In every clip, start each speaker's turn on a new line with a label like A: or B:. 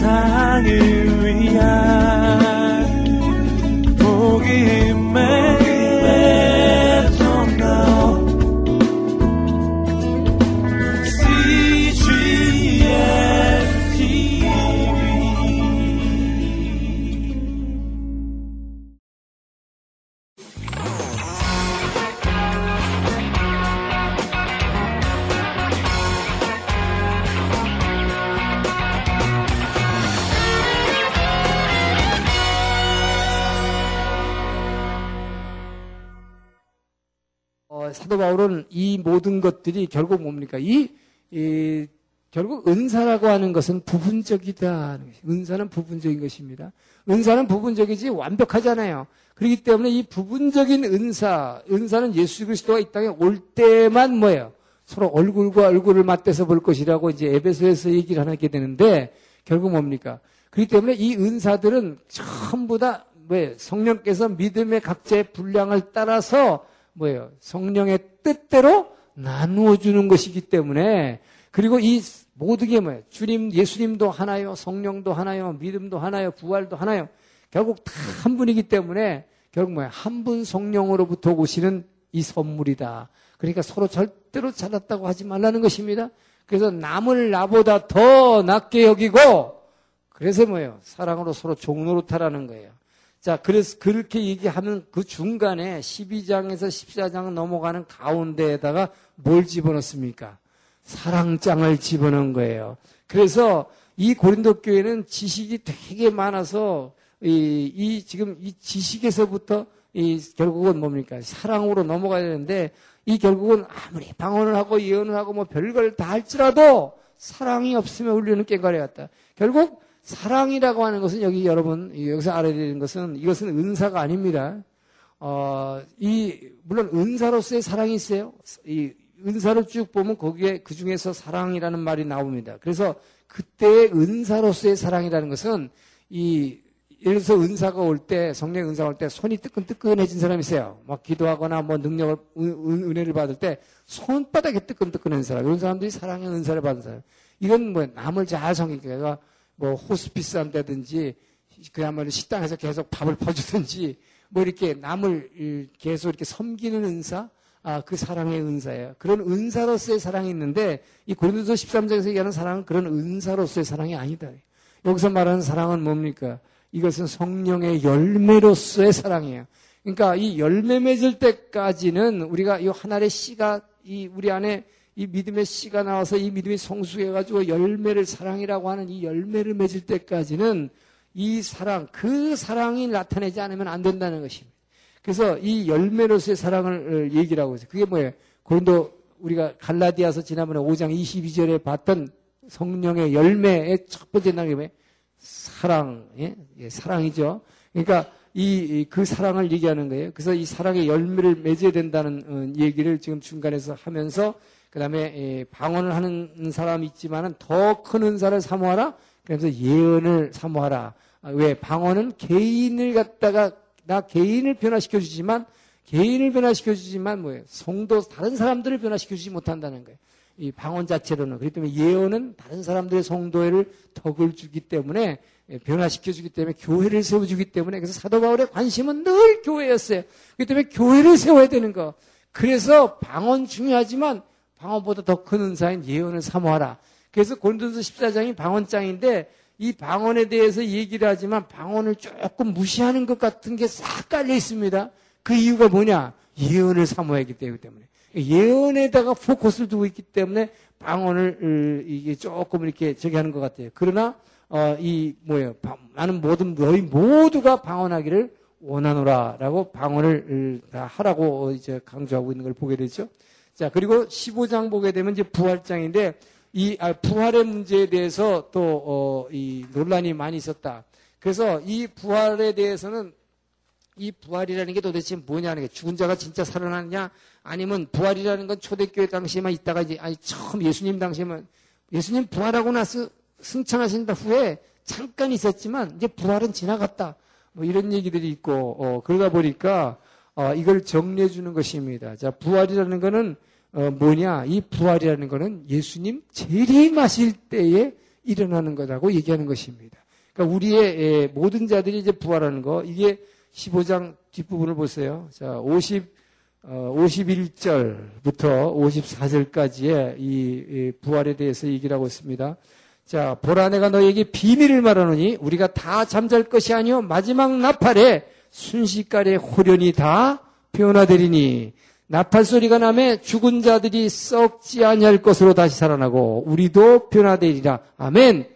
A: 세상을 위한
B: 것들이 결국 뭡니까? 이, 이 결국 은사라고 하는 것은 부분적이다. 은사는 부분적인 것입니다. 은사는 부분적이지 완벽하잖아요. 그렇기 때문에 이 부분적인 은사, 은사는 예수 그리스도가 이 땅에 올 때만 뭐예요? 서로 얼굴과 얼굴을 맞대서 볼 것이라고 이제 에베소에서 얘기를 하게 되는데 결국 뭡니까? 그렇기 때문에 이 은사들은 전부 다 뭐예요? 성령께서 믿음의 각자의 분량을 따라서 뭐예요? 성령의 뜻대로 나누어 주는 것이기 때문에 그리고 이 모든 게 뭐예요? 주님, 예수님도 하나요, 성령도 하나요, 믿음도 하나요, 부활도 하나요. 결국 다 한 분이기 때문에 결국 뭐야? 한분 성령으로부터 오시는 이 선물이다. 그러니까 서로 절대로 잘났다고 하지 말라는 것입니다. 그래서 남을 나보다 더 낫게 여기고 그래서 뭐예요? 사랑으로 서로 종로로 타라는 거예요. 자, 그래서 그렇게 얘기하는 그 중간에 12장에서 14장 넘어가는 가운데에다가 뭘 집어넣습니까? 사랑장을 집어넣은 거예요. 그래서 이 고린도 교회는 지식이 되게 많아서 이, 이 지금 이 지식에서부터 이 결국은 뭡니까? 사랑으로 넘어가야 되는데 이 결국은 아무리 방언을 하고 예언을 하고 뭐 별걸 다 할지라도 사랑이 없으면 우리는 깽가리 같다. 결국 사랑이라고 하는 것은 여기 여러분 여기서 알아야 되는 것은 이것은 은사가 아닙니다. 어, 이 물론 은사로서의 사랑이 있어요. 이 은사를 쭉 보면 거기에 그 중에서 사랑이라는 말이 나옵니다. 그래서 그때의 은사로서의 사랑이라는 것은 이 예를 들어서 은사가 올 때, 성령 은사가 올 때 손이 뜨끈뜨끈해진 사람이 있어요. 막 기도하거나 뭐 능력을, 은, 혜를 받을 때 손바닥에 뜨끈뜨끈한 사람. 이런 사람들이 사랑의 은사를 받은 사람. 이건 뭐 남을 잘 섬기니까 뭐 호스피스 한다든지 그야말로 식당에서 계속 밥을 퍼주든지 뭐 이렇게 남을 계속 이렇게 섬기는 은사 아, 그 사랑의 은사예요. 그런 은사로서의 사랑이 있는데 이 고린도서 13장에서 얘기하는 사랑은 그런 은사로서의 사랑이 아니다. 여기서 말하는 사랑은 뭡니까? 이것은 성령의 열매로서의 사랑이에요. 그러니까 이 열매 맺을 때까지는 우리가 이 하나의 씨가 이 우리 안에 이 믿음의 씨가 나와서 이 믿음이 성숙해가지고 열매를 사랑이라고 하는 이 열매를 맺을 때까지는 이 사랑, 그 사랑이 나타내지 않으면 안 된다는 것입니다. 그래서 이 열매로서의 사랑을 하고 있어요. 그게 뭐예요? 고린도 우리가 갈라디아서 지난번에 5장 22절에 봤던 성령의 열매의 첫 번째 단계 뭐예요? 사랑, 예? 예, 사랑이죠. 그러니까 이, 그 사랑을 얘기하는 거예요. 그래서 이 사랑의 열매를 맺어야 된다는 어, 얘기를 지금 중간에서 하면서 그 다음에 방언을 하는 사람이 있지만은 더 큰 은사를 사모하라. 그래서 예언을 사모하라. 아, 왜? 방언은 개인을 갖다가 나 개인을 변화시켜 주지만 개인을 변화시켜 주지만 뭐예요? 성도 다른 사람들을 변화시켜 주지 못한다는 거예요. 이 방언 자체로는 그렇기 때문에 예언은 다른 사람들의 성도를 덕을 주기 때문에 예, 변화시켜 주기 때문에 교회를 세워 주기 때문에 그래서 사도 바울의 관심은 늘 교회였어요. 그렇기 때문에 교회를 세워야 되는 거. 그래서 방언 중요하지만 방언보다 더 큰 은사인 예언을 사모하라. 그래서 고린도서 14장이 방언장인데 이 방언에 대해서 얘기를 하지만 방언을 조금 무시하는 것 같은 게 싹 깔려 있습니다. 그 이유가 뭐냐? 예언을 사모하기 때문에. 예언에다가 포커스를 두고 있기 때문에 방언을 이게 조금 이렇게 저기 하는 것 같아요. 그러나 어, 이 뭐예요? 나는 모든 너희 모두가 방언하기를 원하노라라고 방언을 다 하라고 이제 강조하고 있는 걸 보게 되죠. 자, 그리고 15장 보게 되면 이제 부활장인데 이 아, 부활의 문제에 대해서 또 어, 이 논란이 많이 있었다. 그래서 이 부활에 대해서는 이 부활이라는 게 도대체 뭐냐는 게 죽은 자가 진짜 살아나느냐 아니면 부활이라는 건 초대교회 당시에만 있다가 이제 아니 처음 예수님 당시에만 예수님 부활하고 나서 승천하신 후에 잠깐 있었지만 이제 부활은 지나갔다. 뭐 이런 얘기들이 있고 어, 그러다 보니까 어, 이걸 정리해 주는 것입니다. 자 부활이라는 거는 어, 뭐냐? 이 부활이라는 것은 예수님 재림하실 때에 일어나는 거라고 얘기하는 것입니다. 그러니까 우리의 모든 자들이 이제 부활하는 거 이게 15장 뒷부분을 보세요. 자, 50 51절부터 어, 54절까지의 이 부활에 대해서 얘기를 하고 있습니다. 자, 보라 내가 너에게 비밀을 말하노니 우리가 다 잠잘 것이 아니요 마지막 나팔에 순식간에 호련이 다 변화되리니 나팔 소리가 나매 죽은 자들이 썩지 아니할 것으로 다시 살아나고 우리도 변화되리라. 아멘.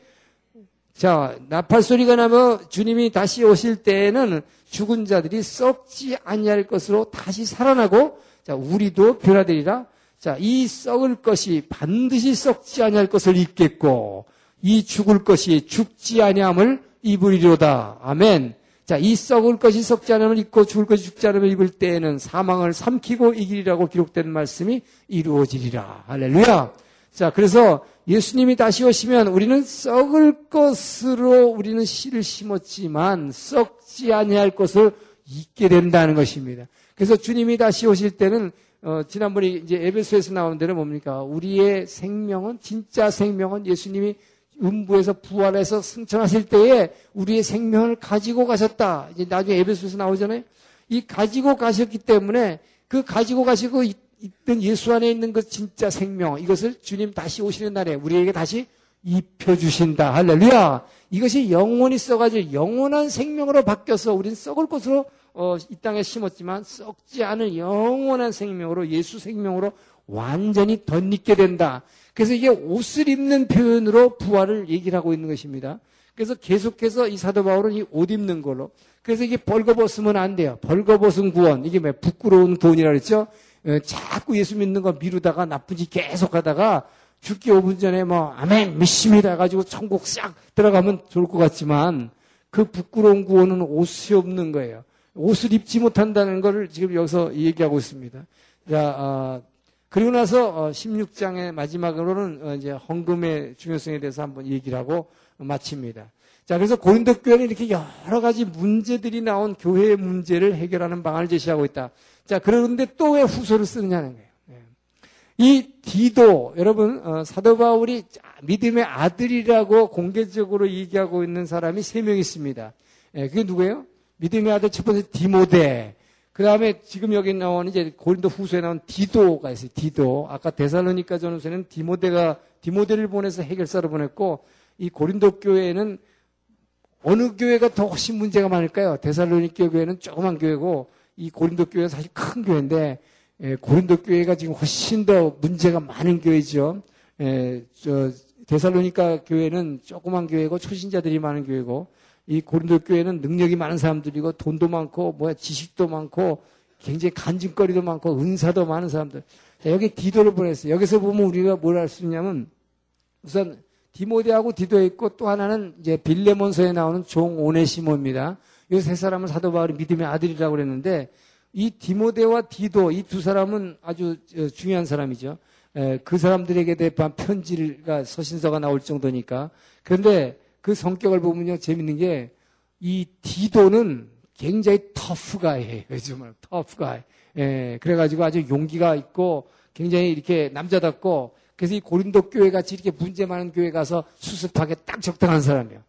B: 자, 나팔 소리가 나면 주님이 다시 오실 때에는 죽은 자들이 썩지 아니할 것으로 다시 살아나고 자, 우리도 변화되리라. 자, 이 썩을 것이 반드시 썩지 아니할 것을 입겠고 이 죽을 것이 죽지 아니함을 입으리로다. 아멘. 자, 이 썩을 것이 썩지 않음을 입고 죽을 것이 죽지 않음을 입을 때에는 사망을 삼키고 이기리라고 기록된 말씀이 이루어지리라. 할렐루야. 자, 그래서 예수님이 다시 오시면 우리는 썩을 것으로 우리는 씨를 심었지만 썩지 아니할 것을 잊게 된다는 것입니다. 그래서 주님이 다시 오실 때는 어, 지난번에 이제 에베소에서 나오는 대로 뭡니까? 우리의 생명은 진짜 생명은 예수님이 음부에서 부활해서 승천하실 때에 우리의 생명을 가지고 가셨다. 이제 나중에 에베소에서 나오잖아요. 이 가지고 가셨기 때문에 그 가지고 가시고 있던 예수 안에 있는 그 진짜 생명 이것을 주님 다시 오시는 날에 우리에게 다시 입혀주신다. 할렐루야. 이것이 영원히 써가지고 영원한 생명으로 바뀌어서 우리는 썩을 것으로 어, 이 땅에 심었지만 썩지 않은 영원한 생명으로 예수 생명으로 완전히 덧입게 된다. 그래서 이게 옷을 입는 표현으로 부활을 얘기를 하고 있는 것입니다. 그래서 계속해서 이 사도 바울은 이 옷 입는 걸로. 그래서 이게 벌거벗으면 안 돼요. 벌거벗은 구원. 이게 왜 부끄러운 구원이라 그랬죠? 어, 자꾸 예수 믿는 거 미루다가 나쁜 짓 계속 하다가 죽기 5분 전에 뭐 아멘 믿습니다 해가지고 천국 싹 들어가면 좋을 것 같지만 그 부끄러운 구원은 옷이 없는 거예요. 옷을 입지 못한다는 것을 지금 여기서 얘기하고 있습니다. 자, 어, 그리고 나서 16장의 어, 마지막으로는 어, 이제 헌금의 중요성에 대해서 한번 얘기를 하고 마칩니다. 자, 그래서 고린도 교회는 이렇게 여러 가지 문제들이 나온 교회의 문제를 해결하는 방안을 제시하고 있다. 자, 그런데 또 왜 후소를 쓰느냐는 거예요. 네. 이 디도, 여러분, 어, 사도 바울이 믿음의 아들이라고 공개적으로 얘기하고 있는 사람이 세 명 있습니다. 예, 그게 누구예요? 믿음의 아들 첫 번째 디모데. 그 다음에 지금 여기 나오는 이제 고린도 후서에 나온 디도가 있어요. 디도. 아까 데살로니카 전후서는 디모데가, 디모데를 보내서 해결사로 보냈고, 이 고린도 교회에는 어느 교회가 더 훨씬 문제가 많을까요? 데살로니카 교회는 조그만 교회고 이 고린도 교회가 사실 큰 교회인데 예, 고린도 교회가 지금 훨씬 더 문제가 많은 교회죠. 예, 저 데살로니카 교회는 조그만 교회고 초신자들이 많은 교회고 이 고린도 교회는 능력이 많은 사람들이고 돈도 많고 뭐야 지식도 많고 굉장히 간증거리도 많고 은사도 많은 사람들. 자, 여기 디도를 보냈어요. 여기서 보면 우리가 뭘할수 있냐면 우선 디모데하고 디도에 있고 또 하나는 이제 빌레몬서에 나오는 종 오네시모입니다. 이 세 사람은 사도 바울이 믿음의 아들이라고 그랬는데 이 디모데와 디도 이 두 사람은 아주 중요한 사람이죠. 그 사람들에게 대한 편지가 서신서가 나올 정도니까. 그런데 그 성격을 보면요 재밌는 게 이 디도는 굉장히 터프가이에요. 정말 터프가이. 예, 그래가지고 아주 용기가 있고 굉장히 이렇게 남자답고 그래서 이 고린도 교회 같이 이렇게 문제 많은 교회 가서 수습하게 딱 적당한 사람이에요.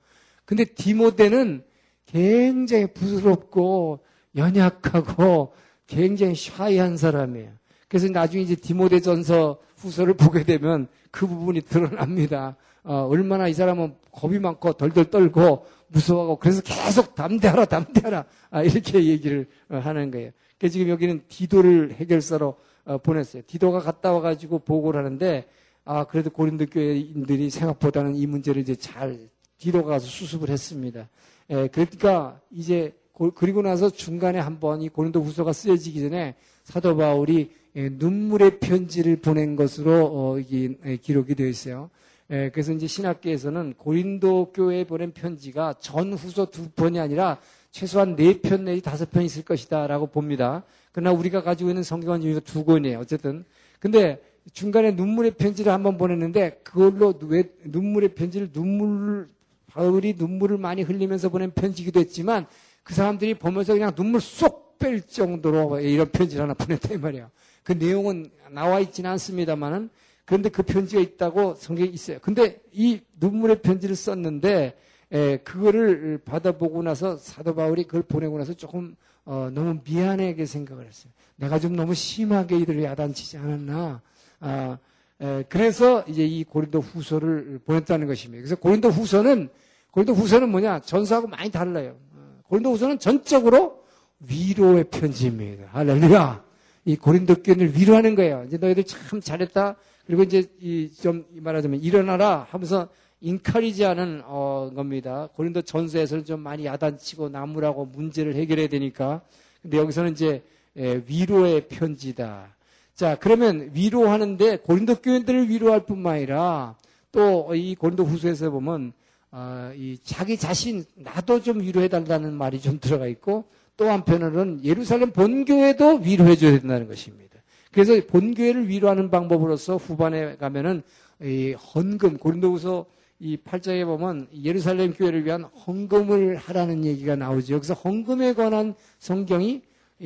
B: 근데 디모데는 굉장히 부드럽고 연약하고 굉장히 샤이한 사람이에요. 그래서 나중에 이제 디모데전서 후서를 보게 되면 그 부분이 드러납니다. 어, 얼마나 이 사람은 겁이 많고 덜덜 떨고 무서워하고 그래서 계속 담대하라 담대하라 아, 이렇게 얘기를 어, 하는 거예요. 그래서 지금 여기는 디도를 해결사로 어, 보냈어요. 디도가 갔다 와가지고 보고를 하는데 아 그래도 고린도 교회인들이 생각보다는 이 문제를 이제 잘 디도가 가서 수습을 했습니다. 예, 그러니까 이제 고, 그리고 나서 중간에 한번 이 고린도 후서가 쓰여지기 전에 사도 바울이 예, 눈물의 편지를 보낸 것으로 어, 이, 예, 기록이 되어 있어요. 예, 그래서 이제 신학계에서는 고린도 교회에 보낸 편지가 전 후서 두 편이 아니라 최소한 네 편 내지 다섯 편 있을 것이다라고 봅니다. 그러나 우리가 가지고 있는 성경은 여기가 두 권이에요. 어쨌든. 근데 중간에 눈물의 편지를 한번 보냈는데 그걸로 왜 눈물의 편지를 눈물 바울이 눈물을 많이 흘리면서 보낸 편지기도 했지만 그 사람들이 보면서 그냥 눈물 쏙 뺄 정도로 이런 편지를 하나 보냈다 이 말이에요. 그 내용은 나와 있지는 않습니다만은 그런데 그 편지가 있다고 성경에 있어요. 근데 이 눈물의 편지를 썼는데 에, 그거를 받아보고 나서 사도 바울이 그걸 보내고 나서 조금 어, 너무 미안하게 생각을 했어요. 내가 좀 너무 심하게 이들을 야단치지 않았나. 아, 에, 그래서 이제 이 고린도 후서를 보냈다는 것입니다. 그래서 고린도 후서는 고린도 후서는 뭐냐? 전서하고 많이 달라요. 어, 고린도 후서는 전적으로 위로의 편지입니다. 할렐루야. 이 고린도 교인을 위로하는 거예요. 이제 너희들 참 잘했다. 그리고 이제 이 좀 말하자면 일어나라 하면서 인카리지하는 어, 겁니다. 고린도 전서에서는 좀 많이 야단치고 나무라고 문제를 해결해야 되니까. 근데 여기서는 이제 예, 위로의 편지다. 자, 그러면 위로하는데 고린도 교인들을 위로할 뿐만 아니라 또 이 고린도 후서에서 보면 어, 이 자기 자신 나도 좀 위로해 달라는 말이 좀 들어가 있고 또 한편으로는 예루살렘 본교회도 위로해 줘야 된다는 것입니다. 그래서 본교회를 위로하는 방법으로서 후반에 가면은 이 헌금 고린도후서 이 8장에 보면 예루살렘 교회를 위한 헌금을 하라는 얘기가 나오죠. 여기서 헌금에 관한 성경이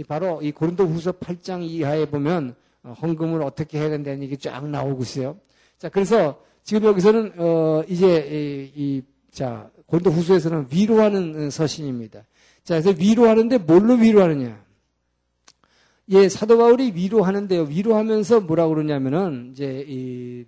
B: 바로 이 고린도후서 8장 이하에 보면 어, 헌금을 어떻게 해야 된다는 얘기 쫙 나오고 있어요. 자, 그래서 지금 여기서는 어 이제 이, 자 고린도후서에서는 위로하는 서신입니다. 자, 그래서 위로하는데 뭘로 위로하느냐? 예, 사도 바울이 위로하는데요. 위로하면서 뭐라 그러냐면은 이제 이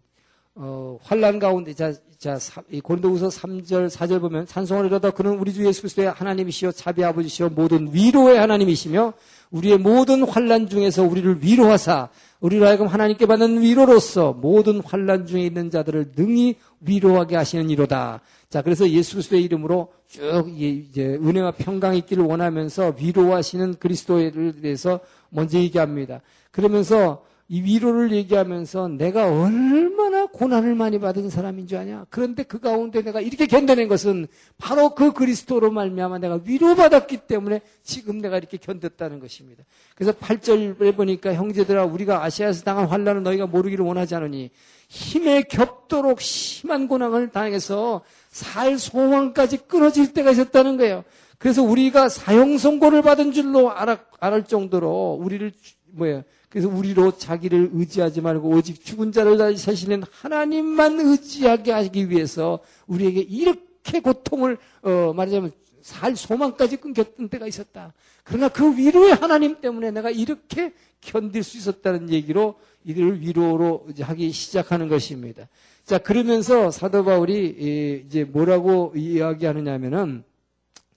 B: 어, 환란 가운데 자, 자 고린도후서 3절 4절 보면 찬송을 이러다 그는 우리 주 예수 그리스도의 하나님이시요 자비 아버지시요 모든 위로의 하나님이시며 우리의 모든 환란 중에서 우리를 위로하사 우리로 하여금 하나님께 받는 위로로서 모든 환란 중에 있는 자들을 능히 위로하게 하시는 이로다. 자, 그래서 예수 그리스도의 이름으로 쭉 이제 은혜와 평강이 있기를 원하면서 위로하시는 그리스도에 대해서 먼저 얘기합니다. 그러면서 이 위로를 얘기하면서 내가 얼마나 고난을 많이 받은 사람인 줄 아냐? 그런데 그 가운데 내가 이렇게 견뎌낸 것은 바로 그 그리스도로 말미암아 내가 위로받았기 때문에 지금 내가 이렇게 견뎠다는 것입니다. 그래서 8절에 보니까 형제들아 우리가 아시아에서 당한 환란을 너희가 모르기를 원하지 않으니 힘에 겹도록 심한 고난을 당해서 살 소망까지 끊어질 때가 있었다는 거예요. 그래서 우리가 사형 선고를 받은 줄로 알아, 알 정도로 우리를 뭐예요? 그래서 우리로 자기를 의지하지 말고 오직 죽은 자를 다시 사시는 하나님만 의지하게 하기 위해서 우리에게 이렇게 고통을 어, 말하자면 살 소망까지 끊겼던 때가 있었다. 그러나 그 위로의 하나님 때문에 내가 이렇게 견딜 수 있었다는 얘기로 이들을 위로로 하기 시작하는 것입니다. 자, 그러면서 사도 바울이 이제 뭐라고 이야기하느냐면은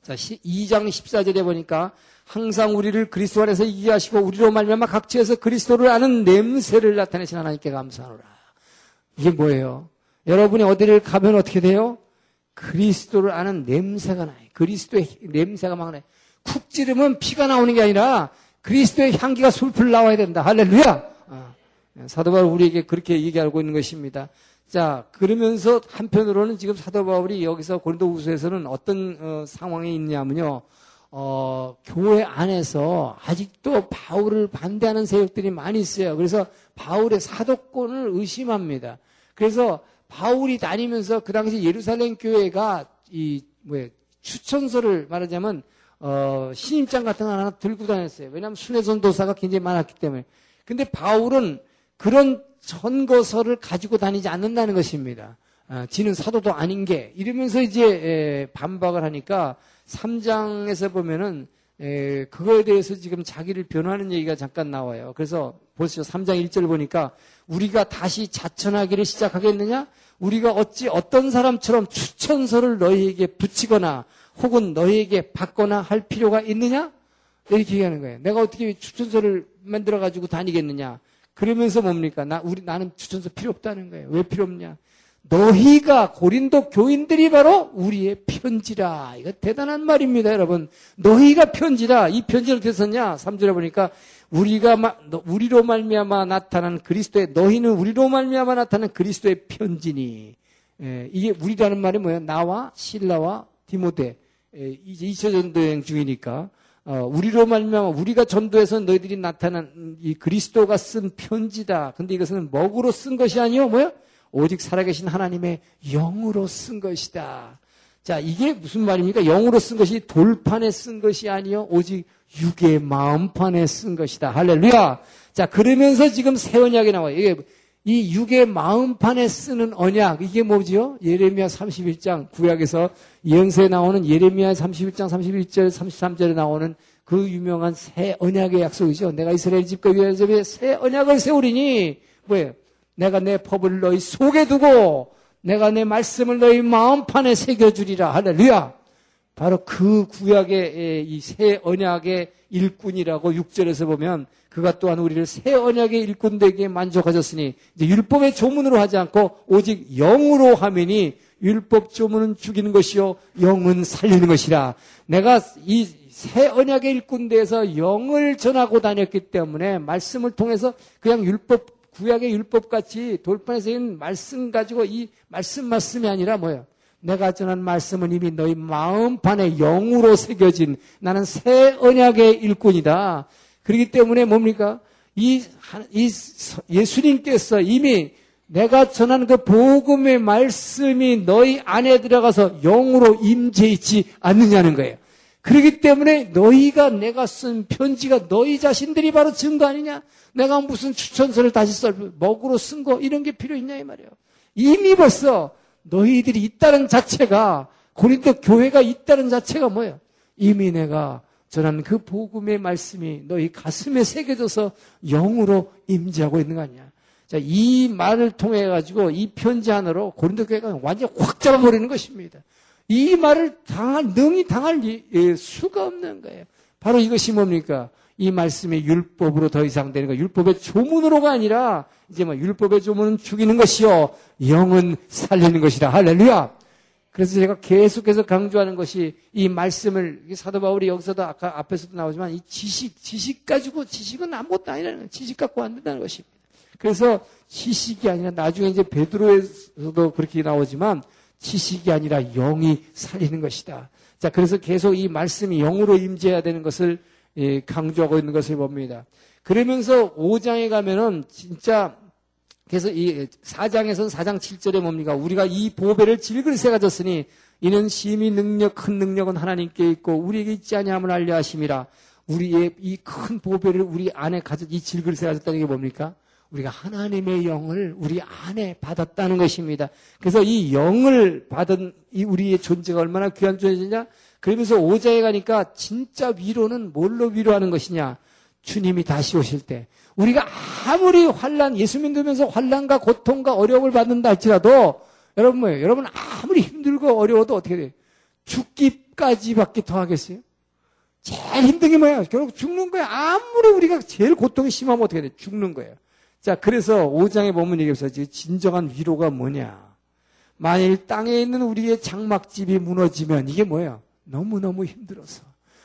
B: 자, 2장 14절에 보니까 항상 우리를 그리스도 안에서 이해하시고 우리로 말미암아 각지에서 그리스도를 아는 냄새를 나타내신 하나님께 감사하노라. 이게 뭐예요? 여러분이 어디를 가면 어떻게 돼요? 그리스도를 아는 냄새가 나요. 그리스도의 냄새가 막 나요. 쿡 찌르면 피가 나오는 게 아니라 그리스도의 향기가 술풀 나와야 된다. 할렐루야! 어. 사도 바울 우리에게 그렇게 얘기하고 있는 것입니다. 자, 그러면서 한편으로는 지금 사도 바울이 여기서 고린도 후서에서는 어떤 어, 상황에 있냐면요. 어, 교회 안에서 아직도 바울을 반대하는 세력들이 많이 있어요. 그래서 바울의 사도권을 의심합니다. 그래서 바울이 다니면서 그 당시 예루살렘 교회가 이 뭐야 추천서를 말하자면 어, 신임장 같은 거 하나 들고 다녔어요. 왜냐하면 순회선 도사가 굉장히 많았기 때문에. 근데 바울은 그런 선거서를 가지고 다니지 않는다는 것입니다. 아, 지는 사도도 아닌 게 이러면서 이제 에, 반박을 하니까 3장에서 보면은 에, 그거에 대해서 지금 자기를 변호하는 얘기가 잠깐 나와요. 그래서 보시죠. 3장 1절 보니까 우리가 다시 자천하기를 시작하겠느냐? 우리가 어찌 어떤 사람처럼 추천서를 너희에게 붙이거나 혹은 너희에게 받거나 할 필요가 있느냐? 이렇게 얘기하는 거예요. 내가 어떻게 추천서를 만들어 가지고 다니겠느냐? 그러면서 뭡니까? 나 우리 나는 추천서 필요 없다는 거예요. 왜 필요 없냐? 너희가 고린도 교인들이 바로 우리의 편지라. 이거 대단한 말입니다, 여러분. 너희가 편지라. 이 편지는 어떻게 썼냐? 3절에 보니까 우리가 우리로 말미암아 나타난 그리스도의 너희는 우리로 말미암아 나타난 그리스도의 편지니. 예, 이게 우리라는 말이 뭐예요? 나와 신라와 디모데. 예, 이제 2차 전도 여행 중이니까 어, 우리로 말미암아 우리가 전도해서 너희들이 나타난 이 그리스도가 쓴 편지다. 근데 이것은 먹으로 쓴 것이 아니요, 뭐야? 오직 살아계신 하나님의 영으로 쓴 것이다. 자, 이게 무슨 말입니까? 영으로 쓴 것이 돌판에 쓴 것이 아니요. 오직 육의 마음판에 쓴 것이다. 할렐루야. 자, 그러면서 지금 새 언약에 나와요. 이게 이 육의 마음판에 쓰는 언약 이게 뭐죠? 예레미야 31장 구약에서 예언서에 나오는 예레미야 31장 31절 33절에 나오는 그 유명한 새 언약의 약속이죠. 내가 이스라엘 집과 유다 집에 새 언약을 세우리니 뭐예요? 내가 내 법을 너희 속에 두고 내가 내 말씀을 너희 마음판에 새겨주리라 할렐루야. 바로 그 구약의 이 새 언약의 일꾼이라고 6절에서 보면 그가 또한 우리를 새 언약의 일꾼 되게 만족하셨으니 이제 율법의 조문으로 하지 않고 오직 영으로 하면이 율법 조문은 죽이는 것이요 영은 살리는 것이라. 내가 이 새 언약의 일꾼 돼서 영을 전하고 다녔기 때문에 말씀을 통해서 그냥 율법 구약의 율법 같이 돌판에서 있는 말씀 가지고 이 말씀 말씀이 아니라 뭐예요? 내가 전한 말씀은 이미 너희 마음판에 영으로 새겨진 나는 새 언약의 일꾼이다. 그렇기 때문에 뭡니까? 이, 이 예수님께서 이미 내가 전한 그 복음의 말씀이 너희 안에 들어가서 영으로 임재 있지 않느냐는 거예요. 그렇기 때문에 너희가 내가 쓴 편지가 너희 자신들이 바로 증거 아니냐? 내가 무슨 추천서를 다시 썰, 먹으로 쓴 거, 이런 게 필요 있냐, 이 말이에요. 이미 벌써 너희들이 있다는 자체가, 고린도 교회가 있다는 자체가 뭐예요? 이미 내가 전한 그 복음의 말씀이 너희 가슴에 새겨져서 영으로 임재하고 있는 거 아니야. 자, 이 말을 통해 가지고 이 편지 하나로 고린도 교회가 완전 히 확 잡아버리는 것입니다. 이 말을 당할, 능히 당할 예, 수가 없는 거예요. 바로 이것이 뭡니까? 이 말씀이 율법으로 더 이상 되는 거. 율법의 조문으로가 아니라, 이제 뭐 율법의 조문은 죽이는 것이요. 영은 살리는 것이다. 할렐루야! 그래서 제가 계속해서 강조하는 것이 이 말씀을, 사도 바울이 여기서도 아까 앞에서도 나오지만 이 지식, 지식 가지고 지식은 아무것도 아니라는 거예요. 지식 갖고 안 된다는 것입니다. 그래서 지식이 아니라 나중에 이제 베드로에서도 그렇게 나오지만 지식이 아니라 영이 살리는 것이다. 자, 그래서 계속 이 말씀이 영으로 임재해야 되는 것을 예, 강조하고 있는 것을 봅니다. 그러면서 5장에 가면은 진짜 그래서 이 4장에서는 4장 7절에 뭡니까? 우리가 이 보배를 질글새 가졌으니 이는 심히 능력 큰 능력은 하나님께 있고 우리에게 있지 아니함을 알려 하심이라. 우리의 이 큰 보배를 우리 안에 가졌 이 질글새 가졌다는 게 뭡니까? 우리가 하나님의 영을 우리 안에 받았다는 것입니다. 그래서 이 영을 받은 이 우리의 존재가 얼마나 귀한 존재냐? 그러면서 오자에 가니까 진짜 위로는 뭘로 위로하는 것이냐? 주님이 다시 오실 때 우리가 아무리 환란 예수 믿으면서 환란과 고통과 어려움을 받는다 할지라도 여러분 뭐예요? 여러분 아무리 힘들고 어려워도 어떻게 돼요? 죽기까지밖에 더 하겠어요? 제일 힘든 게 뭐야? 결국 죽는 거야. 아무리 우리가 제일 고통이 심하면 어떻게 돼? 죽는 거예요. 자, 그래서 5장에 보면 얘기해서 진정한 위로가 뭐냐? 만일 땅에 있는 우리의 장막집이 무너지면 이게 뭐예요? 너무너무 힘들어서.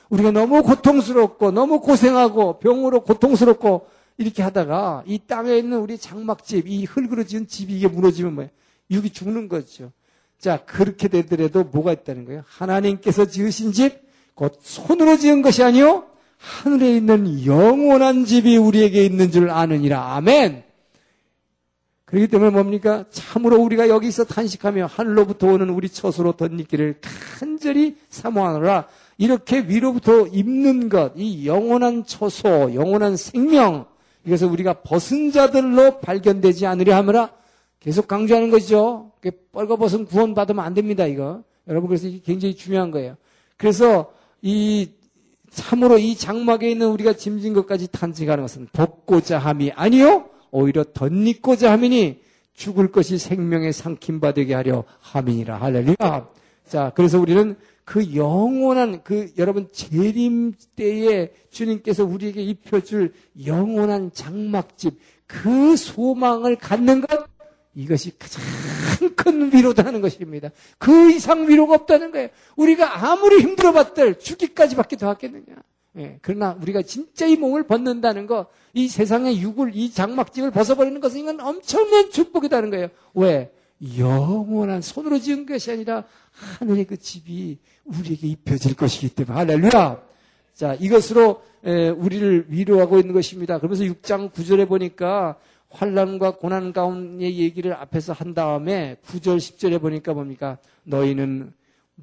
B: 우리가 너무 고통스럽고 너무 고생하고 병으로 고통스럽고 이렇게 하다가 이 땅에 있는 우리 장막집, 이 흙으로 지은 집이 이게 무너지면 뭐예요? 육이 죽는 거죠. 자, 그렇게 되더라도 뭐가 있다는 거예요? 하나님께서 지으신 집, 곧 손으로 지은 것이 아니요 하늘에 있는 영원한 집이 우리에게 있는 줄 아느니라. 아멘. 그렇기 때문에 뭡니까? 참으로 우리가 여기서 탄식하며 하늘로부터 오는 우리 처소로 덧입기를 간절히 사모하노라. 이렇게 위로부터 입는 것, 이 영원한 처소, 영원한 생명, 이것을 우리가 벗은 자들로 발견되지 않으려 하므라 계속 강조하는 것이죠. 뻘거벗은 구원 받으면 안 됩니다, 이거. 여러분, 그래서 이게 굉장히 중요한 거예요. 그래서 이 참으로 이 장막에 있는 우리가 짐진 것까지 탄식하는 것은 벗고자 함이 아니요 오히려 덧입고자 함이니 죽을 것이 생명의 상킴바 되게 하려 함이니라 할렐루야. 자, 그래서 우리는 그 영원한 그 여러분 재림 때에 주님께서 우리에게 입혀줄 영원한 장막집 그 소망을 갖는 것 이것이 가장 큰 위로다는 것입니다. 그 이상 위로가 없다는 거예요. 우리가 아무리 힘들어봤들 죽기까지밖에 더 하겠느냐. 예, 그러나 우리가 진짜 이 몸을 벗는다는 거, 이 세상의 육을, 이 장막집을 벗어버리는 것은 이건 엄청난 축복이다는 거예요. 왜? 영원한 손으로 지은 것이 아니라 하늘의 그 집이 우리에게 입혀질 것이기 때문에 할렐루야. 자, 이것으로 우리를 위로하고 있는 것입니다. 그러면서 6장 9절에 보니까 환란과 고난 가운데 얘기를 앞에서 한 다음에 9절 10절에 보니까 뭡니까? 너희는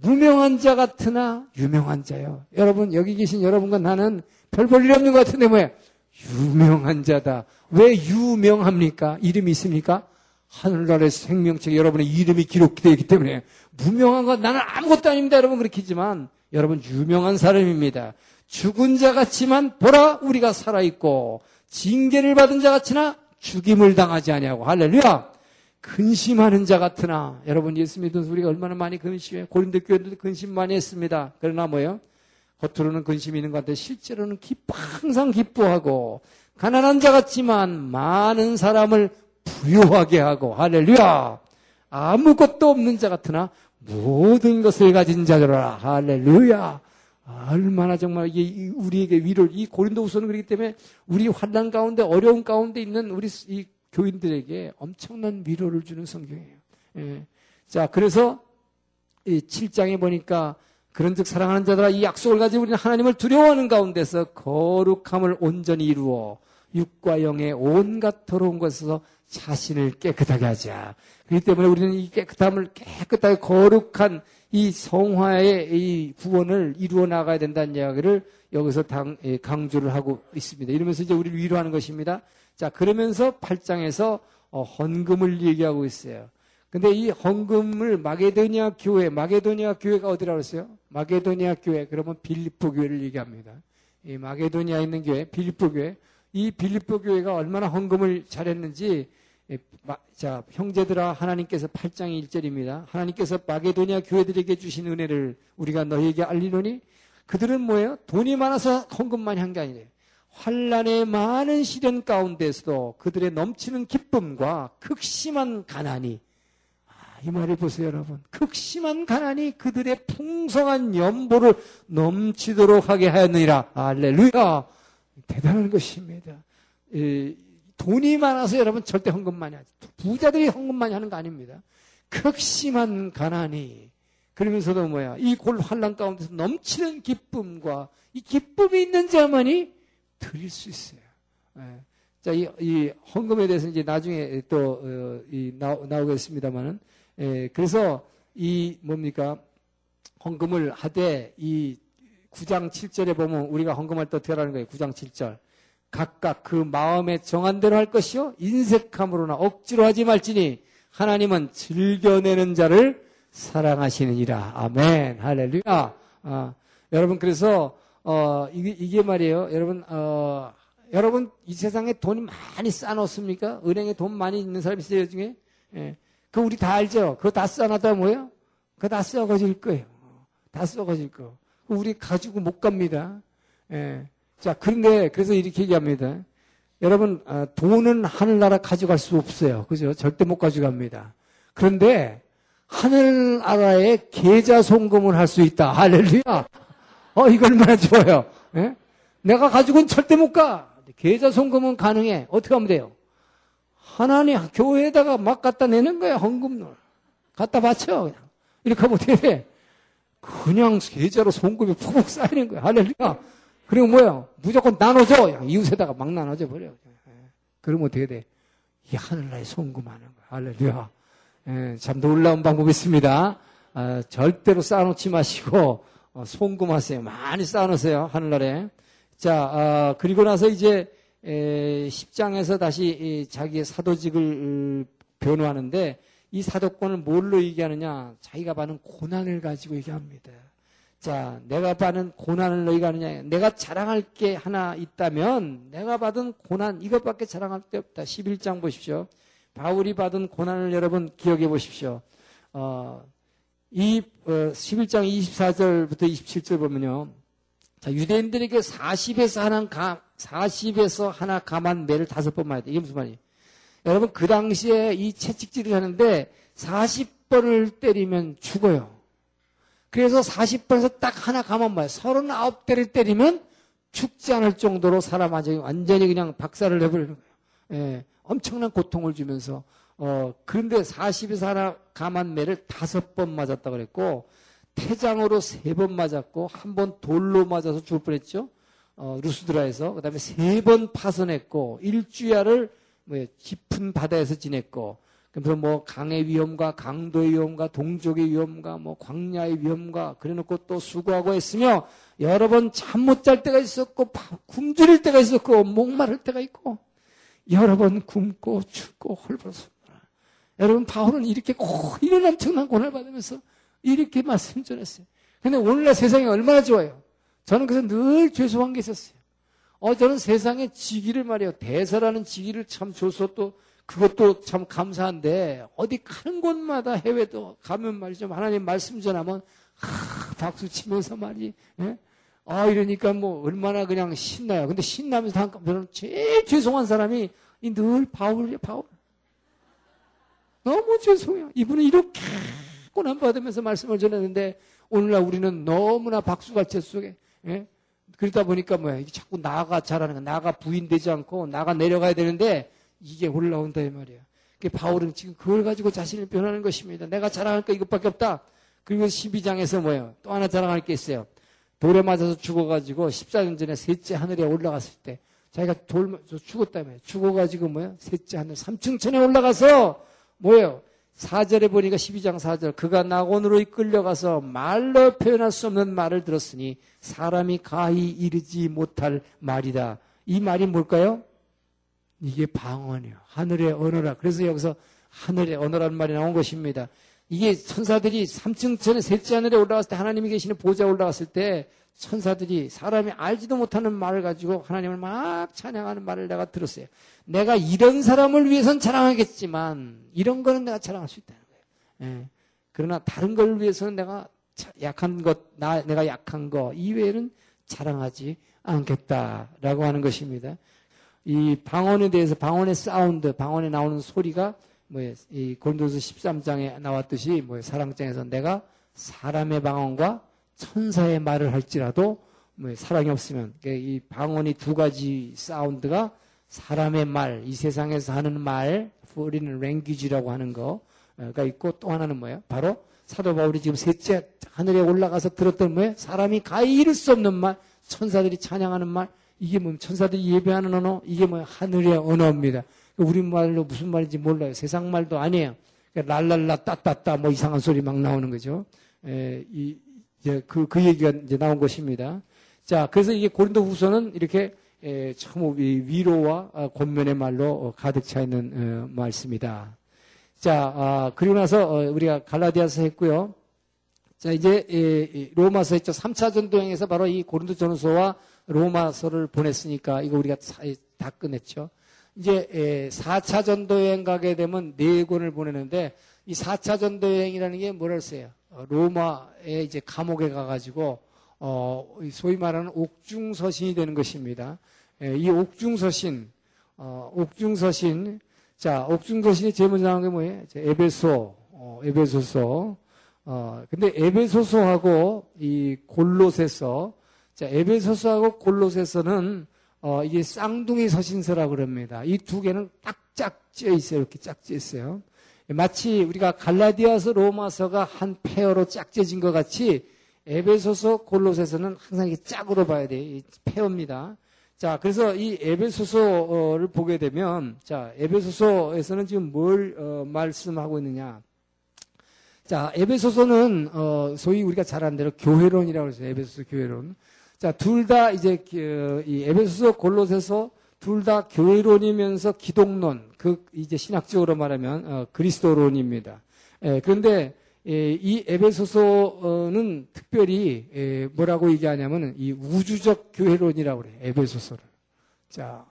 B: 무명한 자 같으나 유명한 자요. 여러분 여기 계신 여러분과 나는 별 볼일 없는 것 같은데 뭐야? 유명한 자다. 왜 유명합니까? 이름이 있습니까? 하늘나라의 생명책에 여러분의 이름이 기록되어 있기 때문에 무명한 것 나는 아무것도 아닙니다. 여러분 그렇게 했지만 여러분 유명한 사람입니다. 죽은 자 같지만 보라 우리가 살아 있고 징계를 받은 자 같으나 죽임을 당하지 아니하고 할렐루야 근심하는 자 같으나 여러분 예수 믿은 우리가 얼마나 많이 근심해 고린도 교회들도 근심 많이 했습니다. 그러나 뭐요? 겉으로는 근심이 있는 것 같아 실제로는 기뻐 항상 기뻐하고 가난한 자 같지만 많은 사람을 부유하게 하고 할렐루야 아무것도 없는 자 같으나 모든 것을 가진 자들아 할렐루야 얼마나 정말 이게 우리에게 위로를 이 고린도후서는 그렇기 때문에 우리 환란 가운데 어려운 가운데 있는 우리 이 교인들에게 엄청난 위로를 주는 성경이에요. 예. 자 그래서 이 7장에 보니까 그런즉 사랑하는 자들아 이 약속을 가지고 우리는 하나님을 두려워하는 가운데서 거룩함을 온전히 이루어 육과 영의 온갖 더러운 것에서 자신을 깨끗하게 하자. 그렇기 때문에 우리는 이 깨끗함을 깨끗하게 거룩한 이 성화의 이 구원을 이루어 나가야 된다는 이야기를 여기서 당, 예, 강조를 하고 있습니다. 이러면서 이제 우리를 위로하는 것입니다. 자, 그러면서 8장에서 어, 헌금을 얘기하고 있어요. 근데 이 헌금을 마게도니아 교회, 마게도니아 교회가 어디라고 했어요? 마게도니아 교회, 그러면 빌리포 교회를 얘기합니다. 이 마게도니아에 있는 교회, 빌리포 교회. 이 빌리포 교회가 얼마나 헌금을 잘했는지 예, 자, 형제들아 하나님께서 8장 1절입니다. 하나님께서 마게도니아 교회들에게 주신 은혜를 우리가 너희에게 알리노니 그들은 뭐예요? 돈이 많아서 헌금만 한 게 아니래요. 환란의 많은 시련 가운데서도 그들의 넘치는 기쁨과 극심한 가난이 아, 이 말을 보세요, 여러분. 극심한 가난이 그들의 풍성한 연보를 넘치도록 하게 하였느니라. 알렐루야. 대단한 것입니다. 돈이 많아서 여러분 절대 헌금 많이 하죠. 부자들이 헌금 많이 하는 거 아닙니다. 극심한 가난이 그러면서도 뭐야 이 골 환란 가운데서 넘치는 기쁨과 이 기쁨이 있는 자만이 드릴 수 있어요. 예. 자, 이, 이, 헌금에 대해서 이제 나중에 또 어, 이, 나, 오겠습니다만은 예, 그래서 이 뭡니까 헌금을 하되 이 9장 7절에 보면 우리가 헌금할 때 어떻게 하라는 거예요? 9장 7절. 각각 그 마음에 정한 대로 할 것이요 인색함으로나 억지로 하지 말지니 하나님은 즐겨내는 자를 사랑하시느니라. 아멘. 할렐루야. 아, 여러분 그래서 어, 이게, 이게 말이에요. 여러분 어, 여러분 이 세상에 돈이 많이 쌓아놓습니까? 은행에 돈 많이 있는 사람 있어요 중에? 예. 그 우리 다 알죠. 그거 다 쌓아놨다 뭐예요? 그거 다 썩어질 거예요. 다 썩어질 거. 우리 가지고 못 갑니다. 예. 자, 그런데 그래서 이렇게 얘기합니다. 여러분, 아, 돈은 하늘나라 가져갈 수 없어요. 그죠? 절대 못 가져갑니다. 그런데 하늘나라에 계좌 송금을 할 수 있다. 할렐루야. 어, 이거 얼마나 좋아요. 예? 내가 가지고는 절대 못 가. 계좌 송금은 가능해. 어떻게 하면 돼요? 하나님 교회에다가 막 갖다 내는 거야, 헌금을. 갖다 바쳐. 그냥. 이렇게 하면 어떻게 돼? 그냥 계좌로 송금이 푹푹 쌓이는 거야. 할렐루야. 그리고 뭐야? 무조건 나눠줘. 이웃에다가 막 나눠줘 버려. 예. 그러면 어떻게 돼? 이 하늘나라에 송금하는 거야. 할렐루야. 예, 참 놀라운 방법이 있습니다. 아, 절대로 쌓아놓지 마시고 어, 송금하세요. 많이 쌓아놓으세요. 하늘나라에. 자, 아, 그리고 나서 이제 에, 10장에서 다시 자기의 사도직을 변호하는데 이 사도권을 뭘로 얘기하느냐? 자기가 받는 고난을 가지고 얘기합니다. 자, 내가 받은 고난을 너희가 아느냐? 내가 자랑할 게 하나 있다면 내가 받은 고난 이것밖에 자랑할 게 없다. 11장 보십시오. 바울이 받은 고난을 여러분 기억해 보십시오. 어, 이 어, 11장 24절부터 27절 보면요. 자, 유대인들에게 40에서 하나 가, 40에서 하나 감한 매를 다섯 번 맞았다. 이게 무슨 말이에요? 여러분 그 당시에 이 채찍질을 하는데 40번을 때리면 죽어요. 그래서 40번에서 딱 하나 가만 봐요. 39대를 때리면 죽지 않을 정도로 사람 완전히 그냥 박살을 내버리는 거예요. 예, 엄청난 고통을 주면서 어, 그런데 40에서 하나 감한 매를 다섯 번 맞았다 그랬고 태장으로 세 번 맞았고 한 번 돌로 맞아서 죽을 뻔했죠. 어, 루스드라에서 그 다음에 세 번 파손했고 일주야를 뭐 깊은 바다에서 지냈고 그래서 뭐 강의 위험과 강도의 위험과 동족의 위험과 뭐 광야의 위험과 그래놓고 또 수고하고 했으며 여러 번 잠 못 잘 때가 있었고 굶주릴 때가 있었고 목마를 때가 있고 여러 번 굶고 춥고 헐벗었구나. 여러분 바울은 이렇게 꼭 이런 엄청난 고난을 받으면서 이렇게 말씀 전했어요. 근데 오늘날 세상이 얼마나 좋아요. 저는 그래서 늘 죄송한 게 있었어요. 어, 저는 세상에 지기를 말이에요. 대사라는 지기를 참 줘서 또 그것도 참 감사한데 어디 가는 곳마다 해외도 가면 말이죠. 하나님 말씀 전하면 하, 박수 치면서 말이 예? 아 이러니까 뭐 얼마나 그냥 신나요. 근데 신나면서 한편으로 제일 죄송한 사람이 늘 바울이에요. 바울. 너무 죄송해요. 이분은 이렇게 고난 받으면서 말씀을 전했는데 오늘날 우리는 너무나 박수갈채 속에 예? 그러다 보니까 뭐야 자꾸 나가 잘하는 거 나가 부인되지 않고 나가 내려가야 되는데 이게 올라온다 이 말이야. 그 바울은 지금 그걸 가지고 자신을 변하는 것입니다. 내가 자랑할 거 이것밖에 없다. 그리고 12장에서 뭐예요? 또 하나 자랑할 게 있어요. 돌에 맞아서 죽어가지고 14년 전에 셋째 하늘에 올라갔을 때 자기가 돌 죽었다며 죽어가지고 뭐야? 셋째 하늘 삼층천에 올라가서 뭐예요? 4절에 보니까 12장 4절 그가 낙원으로 이끌려가서 말로 표현할 수 없는 말을 들었으니 사람이 가히 이르지 못할 말이다. 이 말이 뭘까요? 이게 방언이요. 하늘의 언어라. 그래서 여기서 하늘의 언어라는 말이 나온 것입니다. 이게 천사들이 3층 전에 셋째 하늘에 올라갔을 때 하나님이 계시는 보좌에 올라갔을 때 천사들이 사람이 알지도 못하는 말을 가지고 하나님을 막 찬양하는 말을 내가 들었어요. 내가 이런 사람을 위해선 자랑하겠지만 이런 거는 내가 자랑할 수 있다는 거예요. 예. 그러나 다른 걸 위해서는 내가 약한 것, 나, 내가 약한 거 이외에는 자랑하지 않겠다라고 하는 것입니다. 이 방언에 대해서 방언의 사운드, 방언에 나오는 소리가 뭐이 고린도서 13장에 나왔듯이 뭐 사랑장에서 내가 사람의 방언과 천사의 말을 할지라도 뭐 사랑이 없으면 이 방언이 두 가지 사운드가 사람의 말, 이 세상에서 하는 말, 우리는 랭귀지라고 하는 거가 있고 또 하나는 뭐예요? 바로 사도 바울이 지금 셋째 하늘에 올라가서 들었던 뭐예요? 사람이 가히 이룰 수 없는 말, 천사들이 찬양하는 말, 이게 뭐 천사들이 예배하는 언어, 이게 뭐 하늘의 언어입니다. 우리말로 무슨 말인지 몰라요. 세상 말도 아니에요. 그러니까 랄랄라 따따따 뭐 이상한 소리 막 나오는 거죠. 에, 이, 이제 그, 그 얘기가 이제 나온 것입니다. 자, 그래서 이게 고린도 후서는 이렇게 에, 참 위로와 아, 권면의 말로 어, 가득 차 있는 어, 말씀이다. 자, 아, 그리고 나서 어, 우리가 갈라디아서 했고요. 자, 이제 에, 로마서 했죠. 3차 전도행에서 바로 이 고린도 전서와 로마서를 보냈으니까 이거 우리가 다 끝냈죠. 이제 4차 전도여행 가게 되면 네 권을 보내는데 이 4차 전도 여행이라는 게 뭐라 했어요? 어, 로마에 이제 감옥에 가가지고 어, 소위 말하는 옥중서신이 되는 것입니다. 이 옥중서신, 어, 옥중서신, 자, 옥중서신이 제일 먼저 나온 게 뭐예요? 에베소, 어, 에베소서. 어, 근데 에베소서하고 이 골로새서, 자, 에베소서하고 골로새서는 어, 이게 쌍둥이 서신서라고 그럽니다. 이 두 개는 딱 짝지어 있어요. 이렇게 짝지어 있어요. 마치 우리가 갈라디아서 로마서가 한 페어로 짝지어진 것 같이 에베소서 골로새서는 항상 이게 짝으로 봐야 돼요. 페어입니다. 자, 그래서 이 에베소서를 보게 되면, 자, 에베소서에서는 지금 뭘 어, 말씀하고 있느냐? 자, 에베소서는 어, 소위 우리가 잘 아는 대로 교회론이라고 해서 에베소서 교회론. 자, 둘 다 이제 그, 이 에베소서 골로새서 둘 다 교회론이면서 기독론, 그 이제 신학적으로 말하면 어, 그리스도론입니다. 예, 그런데 예, 이 에베소서는 특별히 예, 뭐라고 얘기하냐면은 이 우주적 교회론이라고 그래요. 에베소서를. 자,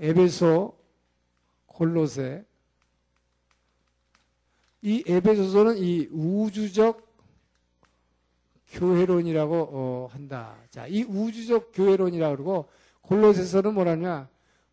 B: 에베소, 골로새. 이 에베소서는 이 우주적 교회론이라고 어, 한다. 자, 이 우주적 교회론이라고 그러고 골로새서는 뭐라냐?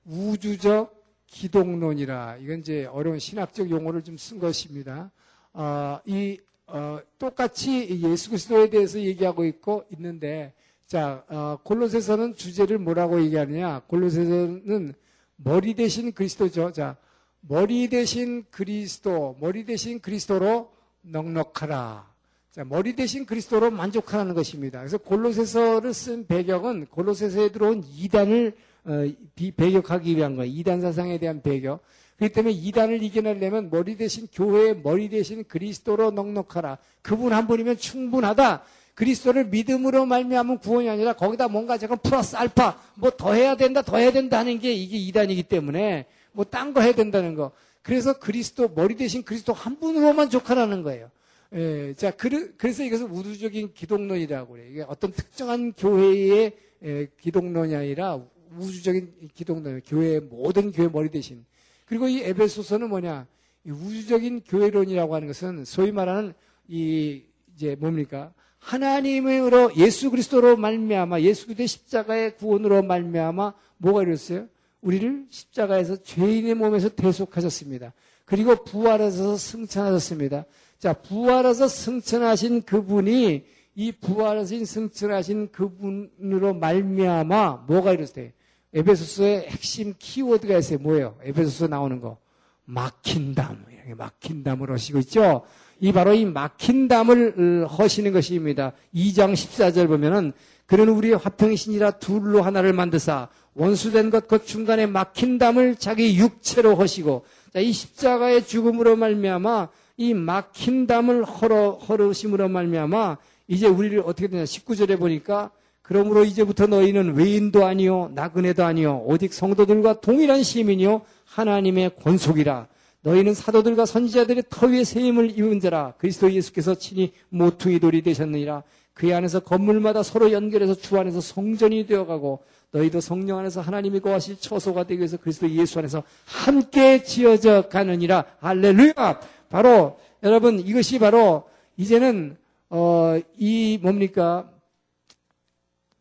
B: 우주적 기독론이라. 이건 이제 어려운 신학적 용어를 좀 쓴 것입니다. 어, 이 어, 똑같이 예수 그리스도에 대해서 얘기하고 있고 있는데 자 어, 골로새서는 주제를 뭐라고 얘기하느냐? 골로새서는 머리 대신 그리스도죠. 자 머리 대신 그리스도, 머리 대신 그리스도로 넉넉하라. 자, 머리 대신 그리스도로 만족하는 것입니다. 그래서 골로새서를 쓴 배경은 골로새서에 들어온 이단을 어, 비, 배격하기 위한 거예요. 이단 사상에 대한 배격. 그렇기 때문에 이단을 이겨내려면 머리 대신 교회의 머리 대신 그리스도로 넉넉하라. 그분 한 분이면 충분하다. 그리스도를 믿음으로 말미암은 구원이 아니라 거기다 뭔가 잠깐 플러스 알파 뭐 더 해야 된다 더 해야 된다 하는 게 이게 이단이기 때문에 뭐 딴 거 해야 된다는 거. 그래서 그리스도 머리 대신 그리스도 한 분으로만 족하라는 거예요. 예, 자, 그래 서 이것은 우주적인 기독론이라고 그래요. 이게 어떤 특정한 교회의 예, 기독론이 아니라 우주적인 기독론, 교회 모든 교회 머리 대신. 그리고 이 에베소서는 뭐냐? 우주적인 교회론이라고 하는 것은 소위 말하는 이 이제 뭡니까? 하나님으로 예수 그리스도로 말미암아 예수 그리스도의 십자가의 구원으로 말미암아 뭐가 이뤘어요? 우리를 십자가에서 죄인의 몸에서 대속하셨습니다. 그리고 부활해서 승천하셨습니다. 자, 부활해서 승천하신 그분이 이 부활하신 승천하신 그분으로 말미암아 뭐가 이뤘어요? 에베소서의 핵심 키워드가 있어요. 뭐예요? 에베소서 나오는 거. 막힌 담. 막힌 담을 하시고 있죠? 이 바로 이 막힌 담을 허시는 것입니다. 2장 14절 보면은 그는 우리의 화평이시니라 둘로 하나를 만드사 원수된 것 그 중간에 막힌 담을 자기 육체로 허시고 자, 이 십자가의 죽음으로 말미암아 이 막힌 담을 허러 허르심으로 말미암아 이제 우리를 어떻게 되냐. 19절에 보니까 그러므로 이제부터 너희는 외인도 아니요 나그네도 아니요 오직 성도들과 동일한 시민이요 하나님의 권속이라. 너희는 사도들과 선지자들의 터 위에 세임을 입은 자라. 그리스도 예수께서 친히 모퉁이 돌이 되셨느니라. 그 안에서 건물마다 서로 연결해서 주 안에서 성전이 되어가고 너희도 성령 안에서 하나님이 거하실 처소가 되기 위해서 그리스도 예수 안에서 함께 지어져 가느니라. 할렐루야 바로 여러분 이것이 바로 이제는 어, 이 뭡니까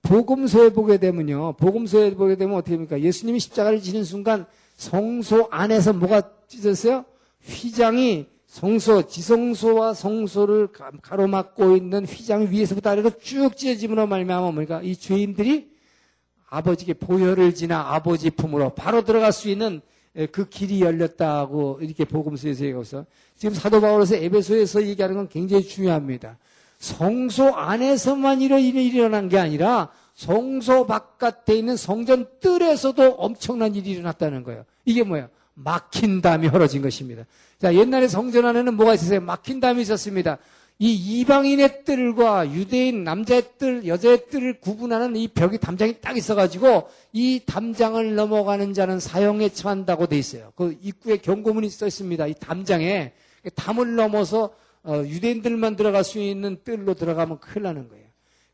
B: 복음서에 보게 되면요 복음서에 보게 되면 어떻게 됩니까 예수님이 십자가를 지는 순간 성소 안에서 뭐가 찢었어요? 휘장이 성소, 지성소와 성소를 가로막고 있는 휘장 위에서부터 아래로 쭉 찢어짐으로 말미암아 뭡니까? 이 죄인들이 아버지께 보혈을 지나 아버지 품으로 바로 들어갈 수 있는 그 길이 열렸다고 이렇게 복음서에서 얘기하고서 지금 사도 바울에서 에베소에서 얘기하는 건 굉장히 중요합니다. 성소 안에서만 이런 일이 일어난 게 아니라 성소 바깥에 있는 성전 뜰에서도 엄청난 일이 일어났다는 거예요. 이게 뭐예요? 막힌 담이 헐어진 것입니다. 자, 옛날에 성전 안에는 뭐가 있었어요? 막힌 담이 있었습니다. 이 이방인의 뜰과 유대인 남자의 뜰, 여자의 뜰을 구분하는 이 벽이 담장이 딱 있어가지고 이 담장을 넘어가는 자는 사형에 처한다고 돼 있어요. 그 입구에 경고문이 써 있습니다. 이 담장에 담을 넘어서 어, 유대인들만 들어갈 수 있는 뜰로 들어가면 큰일 나는 거예요.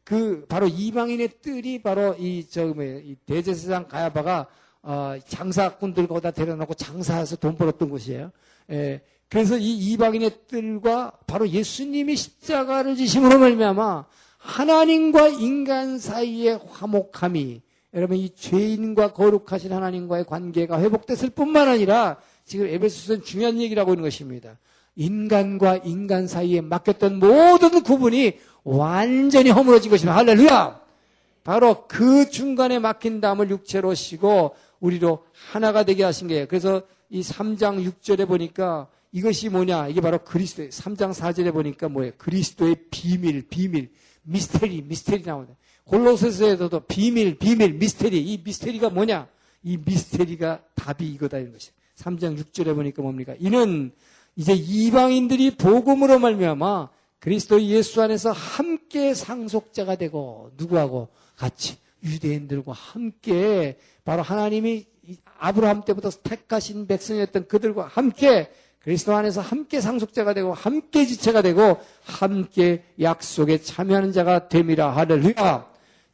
B: 그 바로 이방인의 뜰이 바로 이저? 이 대제사장 가야바가 어, 장사꾼들 거다 데려놓고 장사해서 돈 벌었던 곳이에요. 예, 그래서 이 이방인의 뜰과 바로 예수님이 십자가를 지심으로 말미암아 하나님과 인간 사이의 화목함이 여러분 이 죄인과 거룩하신 하나님과의 관계가 회복됐을 뿐만 아니라 지금 에베소서는 중요한 얘기라고 하는 것입니다. 인간과 인간 사이에 맡겼던 모든 구분이 완전히 허물어진 것입니다. 할렐루야! 바로 그 중간에 막힌 담을 육체로 쉬고 우리로 하나가 되게 하신 거예요. 그래서 이 3장 6절에 보니까 이것이 뭐냐? 이게 바로 그리스도의 3장 4절에 보니까 뭐예요? 그리스도의 비밀, 비밀, 미스테리, 미스테리 나오네. 골로새서에서도 비밀, 비밀, 미스테리. 이 미스테리가 뭐냐? 이 미스테리가 답이 이거다 이런 것이. 3장 6절에 보니까 뭡니까? 이는 이제 이방인들이 복음으로 말미암아 그리스도 예수 안에서 함께 상속자가 되고 누구하고 같이 유대인들과 함께 바로 하나님이 아브라함 때부터 택하신 백성이었던 그들과 함께 그리스도 안에서 함께 상속자가 되고 함께 지체가 되고 함께 약속에 참여하는 자가 됨이라 할렐루야.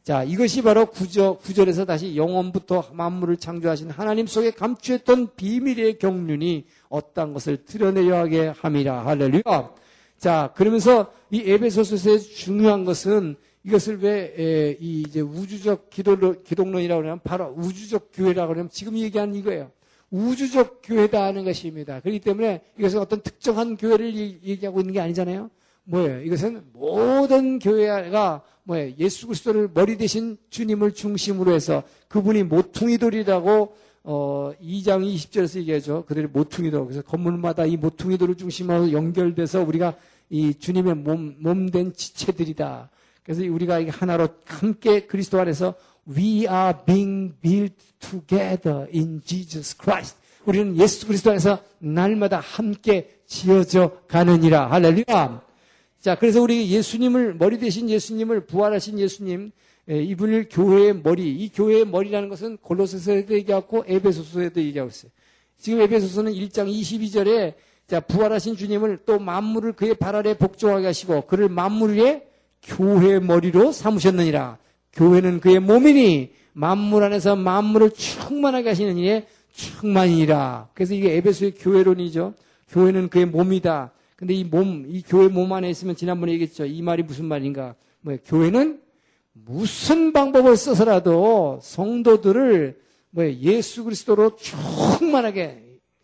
B: 자, 이것이 바로 구절, 구절에서 다시 영원부터 만물을 창조하신 하나님 속에 감추했던 비밀의 경륜이 어떤 것을 드러내려 하게 함이라. 할렐루야. 자, 그러면서 이 에베소서의 중요한 것은 이것을 왜, 이 이제 우주적 기독론, 기독론이라고 하면 바로 우주적 교회라고 하면 지금 얘기하는 이거예요. 우주적 교회다 하는 것입니다. 그렇기 때문에 이것은 어떤 특정한 교회를 얘기하고 있는 게 아니잖아요. 뭐예요? 이것은 모든 교회가 뭐예요? 예수 그리스도를 머리 대신 주님을 중심으로 해서 그분이 모퉁이 돌이라고 어 2장 20절에서 얘기하죠. 그들이 모퉁이 돌. 그래서 건물마다 이 모퉁이 돌을 중심으로 연결돼서 우리가 이 주님의 몸, 몸된 지체들이다. 그래서 우리가 하나로 함께 그리스도 안에서 We are being built together in Jesus Christ. 우리는 예수 그리스도 안에서 날마다 함께 지어져 가느니라. 할렐루야. 자, 그래서 우리 예수님을, 머리 대신 예수님을, 부활하신 예수님, 예, 이분을 교회의 머리, 이 교회의 머리라는 것은 골로새서에도 얘기하고 에베소서에도 얘기하고 있어요. 지금 에베소서는 1장 22절에 자, 부활하신 주님을 또 만물을 그의 발 아래 복종하게 하시고 그를 만물 위에 교회의 머리로 삼으셨느니라. 교회는 그의 몸이니 만물 안에서 만물을 충만하게 하시는 이의 충만이니라. 그래서 이게 에베소의 교회론이죠. 교회는 그의 몸이다. 근데 이 몸, 이 교회 몸 안에 있으면 지난번에 얘기했죠. 이 말이 무슨 말인가? 뭐 교회는 무슨 방법을 써서라도 성도들을 뭐 예수 그리스도로 충만하게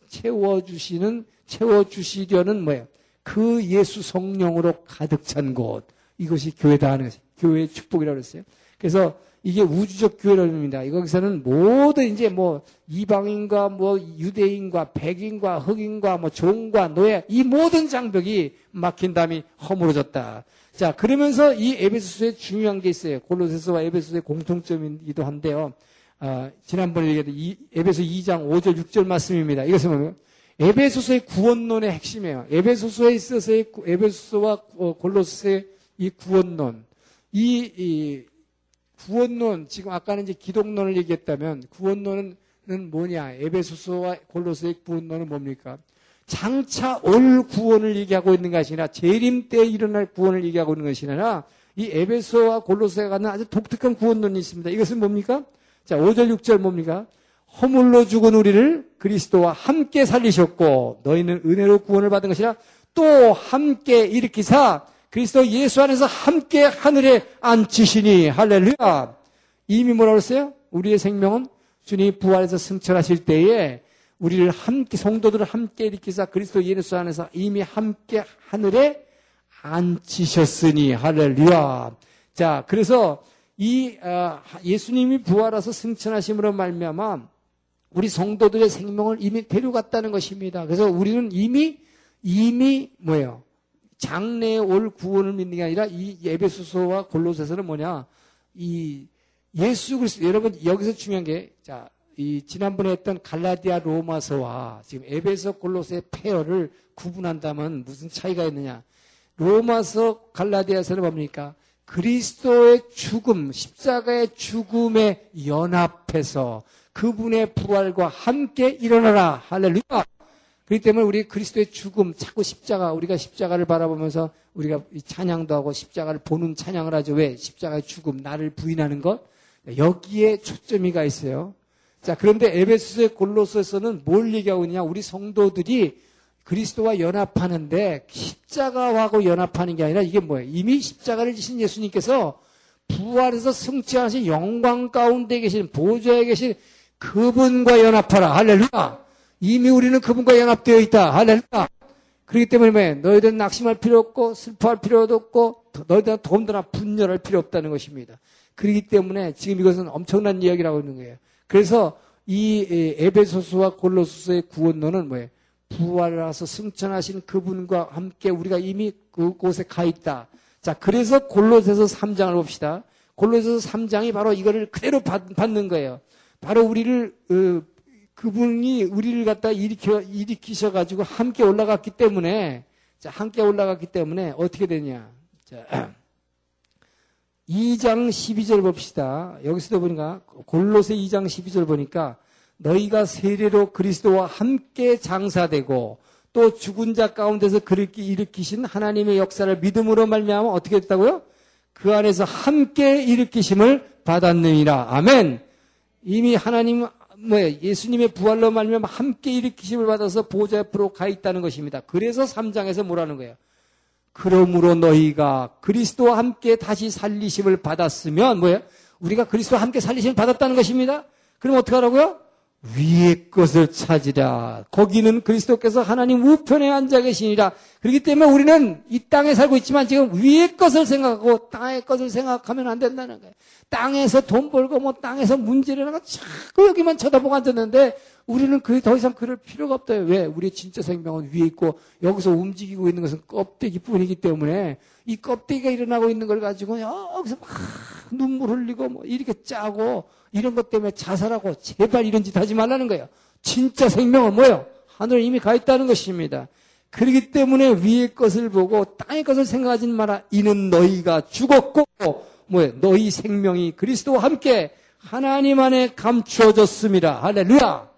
B: 채워 주시는, 채워 주시려는 뭐예요? 그 예수 성령으로 가득 찬 곳. 이것이 교회다 하는 것이 교회의 축복이라고 그랬어요. 그래서 이게 우주적 교회론입니다. 여기서는 모든 이제 뭐 이방인과 뭐 유대인과 백인과 흑인과 뭐 종과 노예 이 모든 장벽이 막힌 다음에 허물어졌다. 자, 그러면서 이 에베소서에 중요한 게 있어요. 골로새서와 에베소서의 공통점이기도 한데요. 아, 지난번에 얘기했던 이, 에베소 2장 5절 6절 말씀입니다. 이것은 뭐예요? 에베소서의 구원론의 핵심이에요. 에베소서에 있어서의 에베소서와 어, 골로새의 이 구원론, 이, 이 구원론 지금 아까는 이제 기독론을 얘기했다면 구원론은 뭐냐? 에베소서와 골로새의 구원론은 뭡니까? 장차 올 구원을 얘기하고 있는 것이 아니라 재림 때 일어날 구원을 얘기하고 있는 것이 아니라 이 에베소와 골로새가 갖는 아주 독특한 구원론이 있습니다. 이것은 뭡니까? 자, 5절 6절 뭡니까? 허물로 죽은 우리를 그리스도와 함께 살리셨고 너희는 은혜로 구원을 받은 것이라 또 함께 일으키사 그리스도 예수 안에서 함께 하늘에 앉히시니 할렐루야. 이미 뭐라고 했어요? 우리의 생명은 주님 부활해서 승천하실 때에 우리를 함께 성도들을 함께 일으키사 그리스도 예수 안에서 이미 함께 하늘에 앉히셨으니 할렐루야. 자, 그래서 이 어, 예수님이 부활해서 승천하심으로 말미암아 우리 성도들의 생명을 이미 데려갔다는 것입니다. 그래서 우리는 이미 이미 뭐예요? 장래에 올 구원을 믿는 게 아니라 이 에베소서와 골로새서는 뭐냐? 이 예수 그리스도 여러분 여기서 중요한 게 자, 이 지난번에 했던 갈라디아 로마서와 지금 에베소 골로새 페어를 구분한다면 무슨 차이가 있느냐? 로마서 갈라디아서는 뭡니까? 그리스도의 죽음, 십자가의 죽음에 연합해서 그분의 부활과 함께 일어나라. 할렐루야. 그렇기 때문에 우리 그리스도의 죽음, 자꾸 십자가, 우리가 십자가를 바라보면서 우리가 찬양도 하고 십자가를 보는 찬양을 하죠. 왜? 십자가의 죽음, 나를 부인하는 것. 여기에 초점이 가 있어요. 자, 그런데 에베소의 골로서에서는 뭘 얘기하고 있냐? 우리 성도들이 그리스도와 연합하는데 십자가하고 연합하는 게 아니라 이게 뭐예요? 이미 십자가를 지신 예수님께서 부활해서 승천하신 영광 가운데 계신 보좌에 계신 그분과 연합하라. 할렐루야. 이미 우리는 그분과 연합되어 있다. 할렐루야. 그렇기 때문에 너희들은 낙심할 필요 없고 슬퍼할 필요도 없고 너희들은 더더나 분열할 필요 없다는 것입니다. 그렇기 때문에 지금 이것은 엄청난 이야기라고 하는 거예요. 그래서 이 에베소스와 골로소스의 구원론은 뭐예요? 부활하서 승천하신 그분과 함께 우리가 이미 그곳에 가 있다. 자, 그래서 골로새서 3장을 봅시다. 골로새서 3장이 바로 이거를 그대로 받 는 거예요. 바로 우리를 어, 그분이 우리를 갖다 일으켜 일으키셔 가지고 함께 올라갔기 때문에 자, 함께 올라갔기 때문에 어떻게 되냐? 자, 2장 12절 봅시다. 여기서도 보니까 골로새 2장 12절 보니까 너희가 세례로 그리스도와 함께 장사되고 또 죽은 자 가운데서 그를 일으키신 하나님의 역사를 믿음으로 말미암아 어떻게 됐다고요? 그 안에서 함께 일으키심을 받았느니라. 아멘. 이미 하나님 뭐 예수님의 부활로 말미암아 함께 일으키심을 받아서 보좌 옆으로 가 있다는 것입니다. 그래서 3장에서 뭐라는 거예요? 그러므로 너희가 그리스도와 함께 다시 살리심을 받았으면 뭐예요? 우리가 그리스도와 함께 살리심을 받았다는 것입니다. 그럼 어떻게 하라고요? 위의 것을 찾으라. 거기는 그리스도께서 하나님 우편에 앉아 계시니라. 그렇기 때문에 우리는 이 땅에 살고 있지만 지금 위의 것을 생각하고 땅의 것을 생각하면 안 된다는 거예요. 땅에서 돈 벌고 뭐 땅에서 문제를 하고 자꾸 여기만 쳐다보고 앉았는데 우리는 그 더 이상 그럴 필요가 없다. 왜? 우리의 진짜 생명은 위에 있고 여기서 움직이고 있는 것은 껍데기 뿐이기 때문에 이 껍데기가 일어나고 있는 걸 가지고 여기서 막 눈물 흘리고 뭐 이렇게 짜고 이런 것 때문에 자살하고 제발 이런 짓 하지 말라는 거예요. 진짜 생명은 뭐예요? 하늘에 이미 가 있다는 것입니다. 그렇기 때문에 위의 것을 보고 땅의 것을 생각하지 마라. 이는 너희가 죽었고 뭐예요? 너희 생명이 그리스도와 함께 하나님 안에 감추어졌습니다. 할렐루야.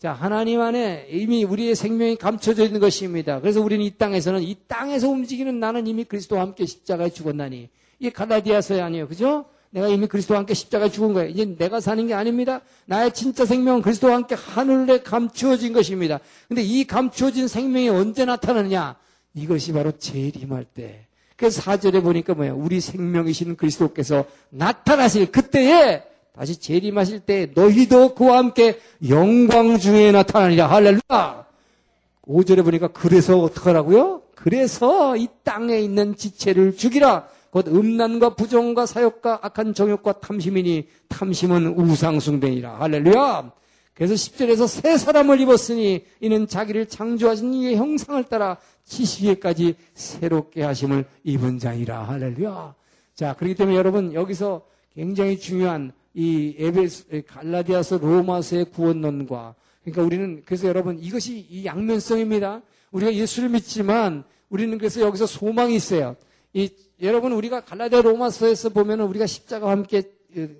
B: 자, 하나님 안에 이미 우리의 생명이 감춰져 있는 것입니다. 그래서 우리는 이 땅에서는 이 땅에서 움직이는 나는 이미 그리스도와 함께 십자가에 죽었나니. 이게 갈라디아서에 아니에요. 그죠? 내가 이미 그리스도와 함께 십자가에 죽은 거예요. 이제 내가 사는 게 아닙니다. 나의 진짜 생명은 그리스도와 함께 하늘에 감추어진 것입니다. 근데 이 감추어진 생명이 언제 나타나느냐? 이것이 바로 재림할 때. 그래서 사절에 보니까 뭐예요? 우리 생명이신 그리스도께서 나타나실 그때에 다시 재림하실 때 너희도 그와 함께 영광 중에 나타나리라. 할렐루야. 5절에 보니까 그래서 어떡하라고요? 그래서 이 땅에 있는 지체를 죽이라. 곧 음란과 부정과 사욕과 악한 정욕과 탐심이니 탐심은 우상숭배니라. 할렐루야. 그래서 10절에서 새 사람을 입었으니 이는 자기를 창조하신 이의 형상을 따라 지식에까지 새롭게 하심을 입은 자이라. 할렐루야. 자, 그렇기 때문에 여러분 여기서 굉장히 중요한 이 에베스 갈라디아서 로마서의 구원론과 그러니까 우리는 그래서 여러분 이것이 이 양면성입니다. 우리가 예수를 믿지만 우리는 그래서 여기서 소망이 있어요. 이 여러분 우리가 갈라디아 로마서에서 보면은 우리가 십자가와 함께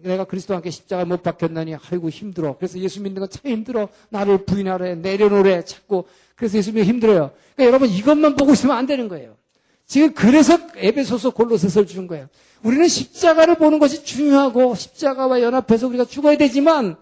B: 내가 그리스도와 함께 십자가 못 박혔나니 아이고 힘들어. 그래서 예수 믿는 건 참 힘들어. 나를 부인하래 내려놓으래 찾고 그래서 예수 믿는 힘들어요. 그러니까 여러분 이것만 보고 있으면 안 되는 거예요. 지금 그래서 에베소서 골로새서를 주는 거예요. 우리는 십자가를 보는 것이 중요하고 십자가와 연합해서 우리가 죽어야 되지만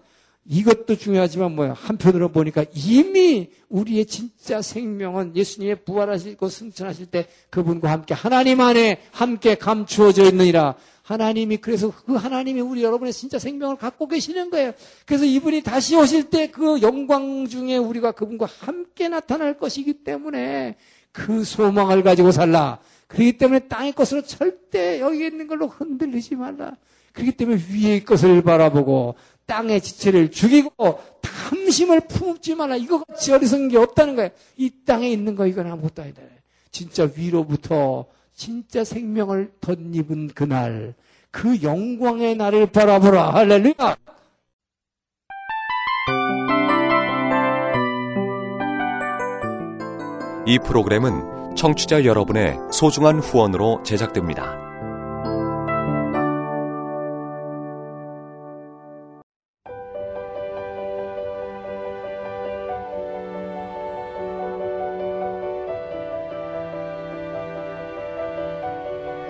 B: 이것도 중요하지만 뭐야 한편으로 보니까 이미 우리의 진짜 생명은 예수님의 부활하시고 승천하실 때 그분과 함께 하나님 안에 함께 감추어져 있느니라 하나님이 그래서 그 하나님이 우리 여러분의 진짜 생명을 갖고 계시는 거예요. 그래서 이분이 다시 오실 때 그 영광 중에 우리가 그분과 함께 나타날 것이기 때문에 그 소망을 가지고 살라. 그렇기 때문에 땅의 것으로 절대 여기 있는 걸로 흔들리지 말라. 그렇기 때문에 위의 것을 바라보고 땅의 지체를 죽이고 탐심을 품지 말라. 이거 같이 어리석은 게 없다는 거예요. 이 땅에 있는 거 이건 아무것도 아니다. 진짜 위로부터 진짜 생명을 덧입은 그날 그 영광의 날을 바라보라. 할렐루야.
C: 이 프로그램은 청취자 여러분의 소중한 후원으로 제작됩니다.